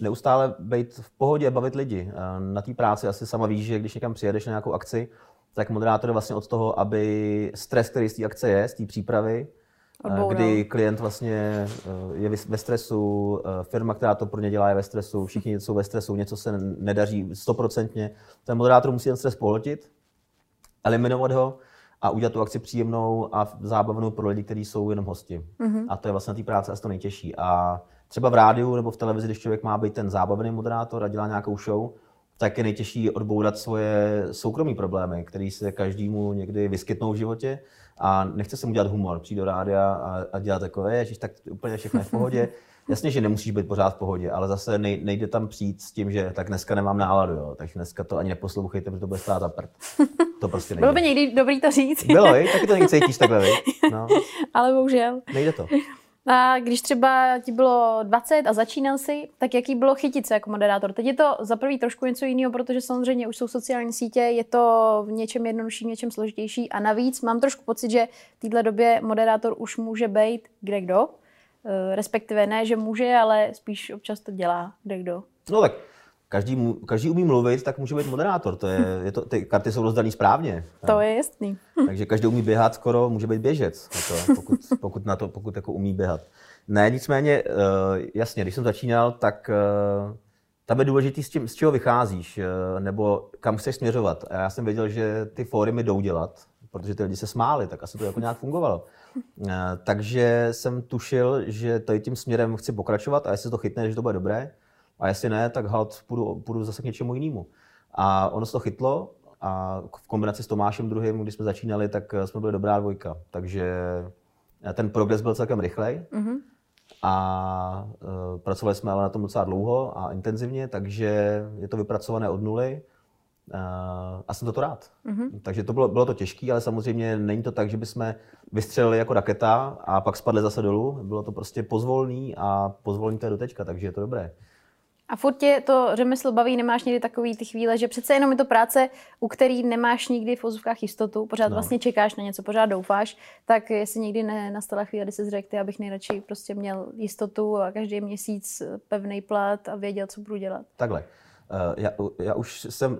neustále být v pohodě, bavit lidi. Na té práci asi sama víš, že když někam přijedeš na nějakou akci, tak moderátor je vlastně od toho, aby stres, který z té akce je, z té přípravy, Odboural. kdy klient vlastně eh, je ve stresu, eh, firma, která to pro ně dělá, je ve stresu, všichni jsou ve stresu, něco se nedaří stoprocentně. Ten moderátor musí ten stres pohltit, eliminovat ho a udělat tu akci příjemnou a zábavnou pro lidi, kteří jsou jenom hosti. Mm-hmm. A to je vlastně té práce asi to nejtěžší. A třeba v rádiu nebo v televizi, když člověk má být ten zábavný moderátor a dělá nějakou show, tak je nejtěžší odbourat svoje soukromí problémy, které se každému někdy vyskytnou v životě a nechce se mu dělat humor, přijít do rádia a, a dělat takové, ježiš, tak úplně všechno je v pohodě. *laughs* Jasně, že nemusíš být pořád v pohodě, ale zase nej, nejde tam přijít s tím, že tak dneska nemám náladu, jo, takže dneska to ani neposlouchejte, protože to bude stát za prd. To prostě nejde. Bylo by někdy dobrý to říct. Bylo, i? taky to někdy cítíš takhle, *laughs* No. Ale bohužel. Nejde to. A když třeba ti bylo 20 a začínal si, tak jaký bylo chytit se jako moderátor? Teď je to za prvý trošku něco jiného, protože samozřejmě už jsou sociální sítě, je to v něčem jednodušší, v něčem složitější a navíc mám trošku pocit, že v této době moderátor už může být kde kdo, eh, respektive ne, že může, ale spíš občas to dělá kde kdo. No tak každý, každý umí mluvit, tak může být moderátor. To je, je to, ty karty jsou rozdané správně. To je jasný. *laughs* Takže každý umí běhat, skoro může být běžec, to, pokud, pokud, na to, pokud jako umí běhat. Ne, nicméně, uh, jasně, když jsem začínal, tak uh, tam je důležité, s, s čeho vycházíš, uh, nebo kam chceš směřovat. A já jsem věděl, že ty fóry mi jdou dělat, protože ty lidi se smáli, tak asi to jako nějak fungovalo. Takže jsem tušil, že tady tím směrem chci pokračovat a jestli to chytne, že to bude dobré, a jestli ne, tak halt půjdu, půjdu zase k něčemu jinému. A ono se to chytlo a v kombinaci s Tomášem druhým, když jsme začínali, tak jsme byli dobrá dvojka. Takže ten progres byl celkem rychlej. Mm-hmm. A uh, pracovali jsme ale na tom docela dlouho a intenzivně, takže je to vypracované od nuly. Uh, a jsem to rád. Mm-hmm. Takže to bylo, bylo to těžké, ale samozřejmě není to tak, že bychom vystřelili jako raketa a pak spadli zase dolů. Bylo to prostě pozvolný a pozvolný to je do teďka, takže je to dobré. A furt tě to řemeslo baví, nemáš někdy takový ty chvíle, že přece jenom je to práce, u který nemáš nikdy v ozvukách jistotu, pořád no. vlastně čekáš na něco, pořád doufáš, tak jestli někdy ne, nastala chvíle, kdy jsi řekl, abych nejradši prostě měl jistotu a každý měsíc pevný plat a věděl, co budu dělat. Takhle. Uh, já, já už jsem uh,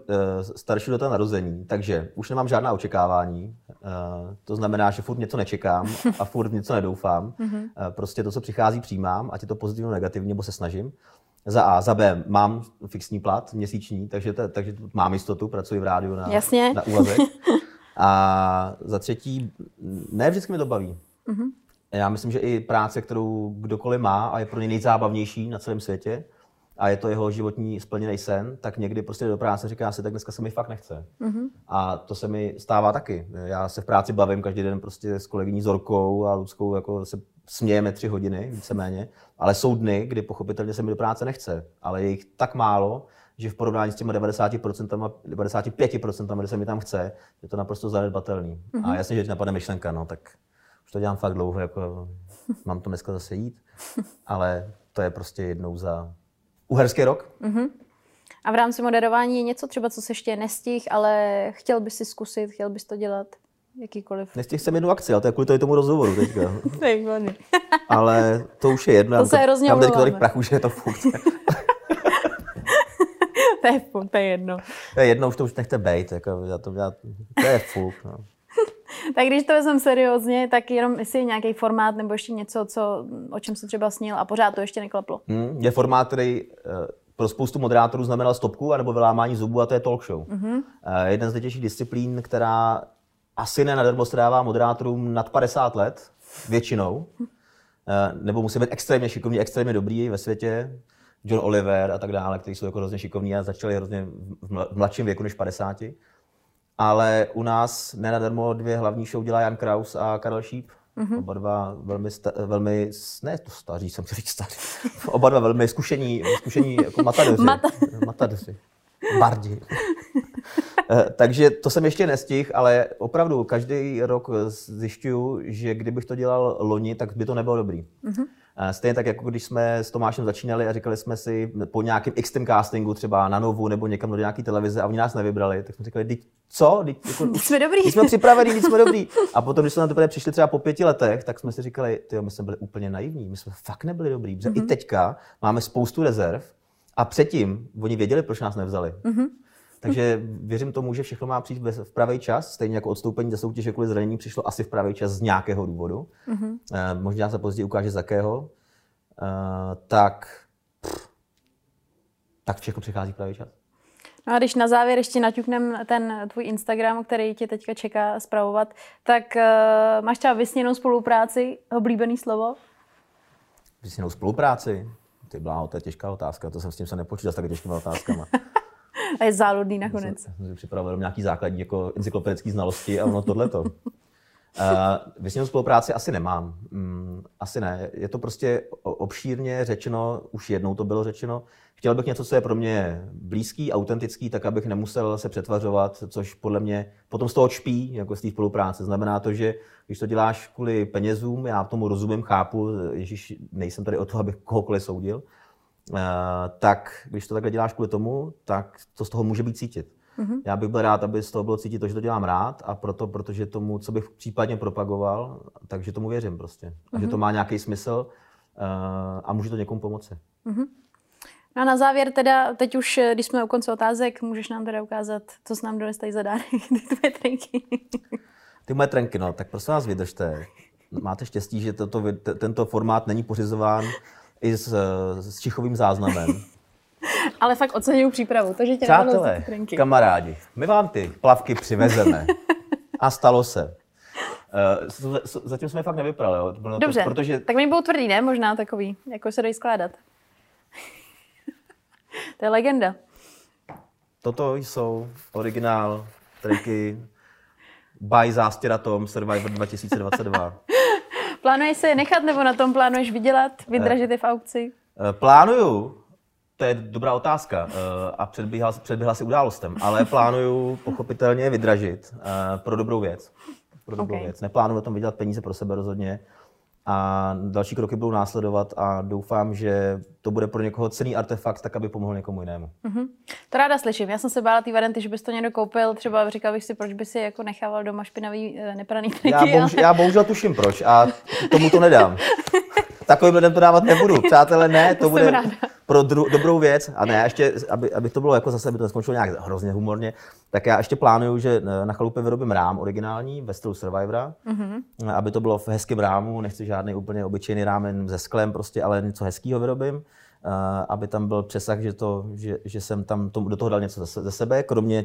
starší do toho narození, takže už nemám žádná očekávání. To znamená, že furt něco nečekám *laughs* a furt něco nedoufám. uh, prostě to, co přichází, přijímám, ať je to pozitivně, negativně, nebo se snažím. Za A. Za B. Mám fixní plat měsíční, takže, to, takže mám jistotu, pracuji v rádiu na, Jasně. na úvazek. A za třetí, ne vždycky mi to baví. Mm-hmm. Já myslím, že i práce, kterou kdokoliv má a je pro ně nejzábavnější na celém světě, a je to jeho životní splněný sen, tak někdy prostě do práce říká si, tak dneska se mi fakt nechce. Mm-hmm. A to se mi stává taky. Já se v práci bavím každý den prostě s kolegyní Zorkou a Ludskou, jako se smějeme tři hodiny, víceméně, ale jsou dny, kdy pochopitelně se mi do práce nechce, ale je jich tak málo, že v porovnání s těmi 90%, 95%, kde se mi tam chce, je to naprosto zanedbatelný. Mm-hmm. A mhm. jasně, že napadne myšlenka, no tak už to dělám fakt dlouho, jako mám to dneska zase jít, *laughs* ale to je prostě jednou za uherský rok. Mm-hmm. A v rámci moderování je něco třeba, co se ještě nestih, ale chtěl bys si zkusit, chtěl bys to dělat? Jakýkoliv. Nestihl jsem jednu akci, ale to je kvůli tomu rozhovoru teďka. *laughs* *laughs* ale to už je jedno. To se hrozně Mám teď tolik prachu, že je to furt. *laughs* to je fuk, to je jedno. To je jedno, už to už nechte bejt, jako, já to, já, to je fuk. No. *laughs* tak když to vezmeme seriózně, tak jenom jestli nějaký formát nebo ještě něco, co, o čem se třeba snil a pořád to ještě neklaplo. Hmm, je formát, který uh, pro spoustu moderátorů znamenal stopku anebo vylámání zubů a to je talk show. Mm-hmm. Uh, jeden z nejtěžších disciplín, která asi ne nadarmo se dává moderátorům nad 50 let, většinou. Uh, nebo musí být extrémně šikovný, extrémně dobrý ve světě. John Oliver a tak dále, kteří jsou jako hrozně šikovní a začali hrozně v mladším věku než 50. Ale u nás nenadarmo dvě hlavní show dělá Jan Kraus a Karel Šíp. Mm-hmm. Oba dva velmi, sta, velmi, ne to staří, jsem chtěl říct starý, oba dva velmi zkušení, zkušení jako matadoři. Mata. matadoři. Bardi. Eh, takže to jsem ještě nestihl, ale opravdu každý rok zjišťuju, že kdybych to dělal loni, tak by to nebylo dobrý. Mm-hmm. Stejně tak, jako když jsme s Tomášem začínali a říkali jsme si po nějakém XTM castingu třeba na Novu nebo někam do nějaké televize a oni nás nevybrali, tak jsme říkali, co? Teď, jako, jsme dobrý. Teď jsme připraveni, teď jsme dobrý. A potom, když jsme na to přišli třeba po pěti letech, tak jsme si říkali, ty my jsme byli úplně naivní, my jsme fakt nebyli dobrý. Mm-hmm. I teďka máme spoustu rezerv a předtím oni věděli, proč nás nevzali. Mm-hmm. Takže věřím tomu, že všechno má přijít v pravý čas, stejně jako odstoupení ze soutěže kvůli zranění přišlo asi v pravý čas z nějakého důvodu. Mm-hmm. možná se později ukáže z jakého. Eh, tak, pff, tak všechno přichází v pravý čas. No a když na závěr ještě naťuknem ten tvůj Instagram, který tě teďka čeká zpravovat, tak uh, máš třeba vysněnou spolupráci, oblíbený slovo? Vysněnou spolupráci? Ty bláho, to je těžká otázka, to jsem s tím se nepočítal s tak těžkými otázkami. *laughs* A je záludný nakonec. Jsem, jsem připravil nějaký základní jako encyklopedické znalosti a ono tohleto. Uh, Vysněnou spolupráci asi nemám. Um, asi ne. Je to prostě obšírně řečeno, už jednou to bylo řečeno. Chtěl bych něco, co je pro mě blízký, autentický, tak abych nemusel se přetvařovat, což podle mě potom z toho čpí, jako z té spolupráce. Znamená to, že když to děláš kvůli penězům, já tomu rozumím, chápu, Ježíš, nejsem tady o to, abych kohokoliv soudil, uh, tak když to takhle děláš kvůli tomu, tak to z toho může být cítit. Mm-hmm. Já bych byl rád, aby z toho bylo cítit to, že to dělám rád a proto, protože tomu, co bych případně propagoval, takže tomu věřím prostě. Mm-hmm. A že to mhm. má nějaký smysl uh, a může to někomu pomoci. Mm-hmm. No a na závěr teda, teď už, když jsme u konce otázek, můžeš nám teda ukázat, co jsi nám dones tady za dárek, *laughs* ty tvoje trenky. ty moje trenky, no, tak prosím vás vydržte. Máte štěstí, že toto, tento formát není pořizován i s, s čichovým záznamem. *laughs* Ale fakt oceňuju přípravu, takže tě Přátelé, kamarádi, my vám ty plavky přivezeme. *laughs* A stalo se. Uh, zatím jsme je fakt nevyprali, jo. Dobře, to, protože... tak mi budou tvrdý, ne? Možná takový, jako se dají skládat. *laughs* to je legenda. Toto jsou originál triky by Zástěratom Survivor 2022. Plánuješ se je nechat nebo na tom plánuješ vydělat, vydražit je v aukci? Uh, plánuju, to je dobrá otázka uh, a předbíhal, předběhla si událostem, ale plánuju pochopitelně vydražit uh, pro dobrou věc. Pro dobrou okay. věc. Neplánuju na tom vydělat peníze pro sebe rozhodně. A další kroky budou následovat a doufám, že to bude pro někoho cený artefakt, tak aby pomohl někomu jinému. Mm-hmm. To ráda slyším. Já jsem se bála té varianty, že bys to někdo koupil. Třeba říkal bych si, proč by si jako nechával doma špinavý eh, nepraný triky. Já, bohužel, ale... já bohužel tuším proč a tomu to nedám. *laughs* Takovým lidem to dávat nebudu. *laughs* Přátelé, ne, to, to bude ráda. pro dru- dobrou věc. A ne, ještě, aby, aby to bylo jako zase, aby to neskončilo nějak hrozně humorně, tak já ještě plánuju, že na chalupě vyrobím rám originální ve stylu Survivora, mm-hmm. aby to bylo v hezkém rámu, nechci žádný úplně obyčejný rámen ze sklem, prostě, ale něco hezkého vyrobím. Uh, aby tam byl přesah, že, to, že, že jsem tam to, do toho dal něco ze, ze sebe, kromě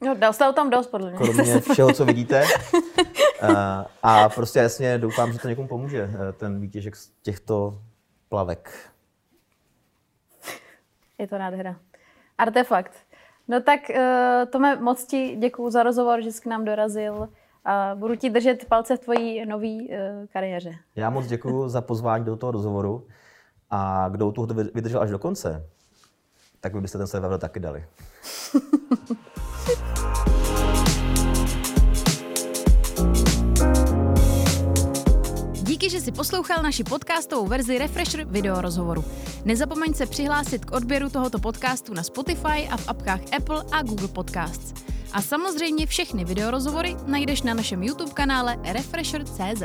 No, dal jste tam dost, podle mě. Kromě *laughs* všeho, co vidíte. uh, a prostě jasně doufám, že to někomu pomůže, ten výtěžek z těchto plavek. Je to nádhera. Artefakt. No tak, uh, Tome, moc ti děkuju za rozhovor, že jsi k nám dorazil a budu ti držet palce v tvojí nové kariéře. Já moc děkuju za pozvání do toho rozhovoru a kdo tu vydržel až do konce, tak by byste ten server taky dali. Díky, že jsi poslouchal naši podcastovou verzi Refresher video rozhovoru. Nezapomeň se přihlásit k odběru tohoto podcastu na Spotify a v apkách Apple a Google Podcasts. A samozřejmě všechny videorozhovory najdeš na našem YouTube kanále Refresher.cz.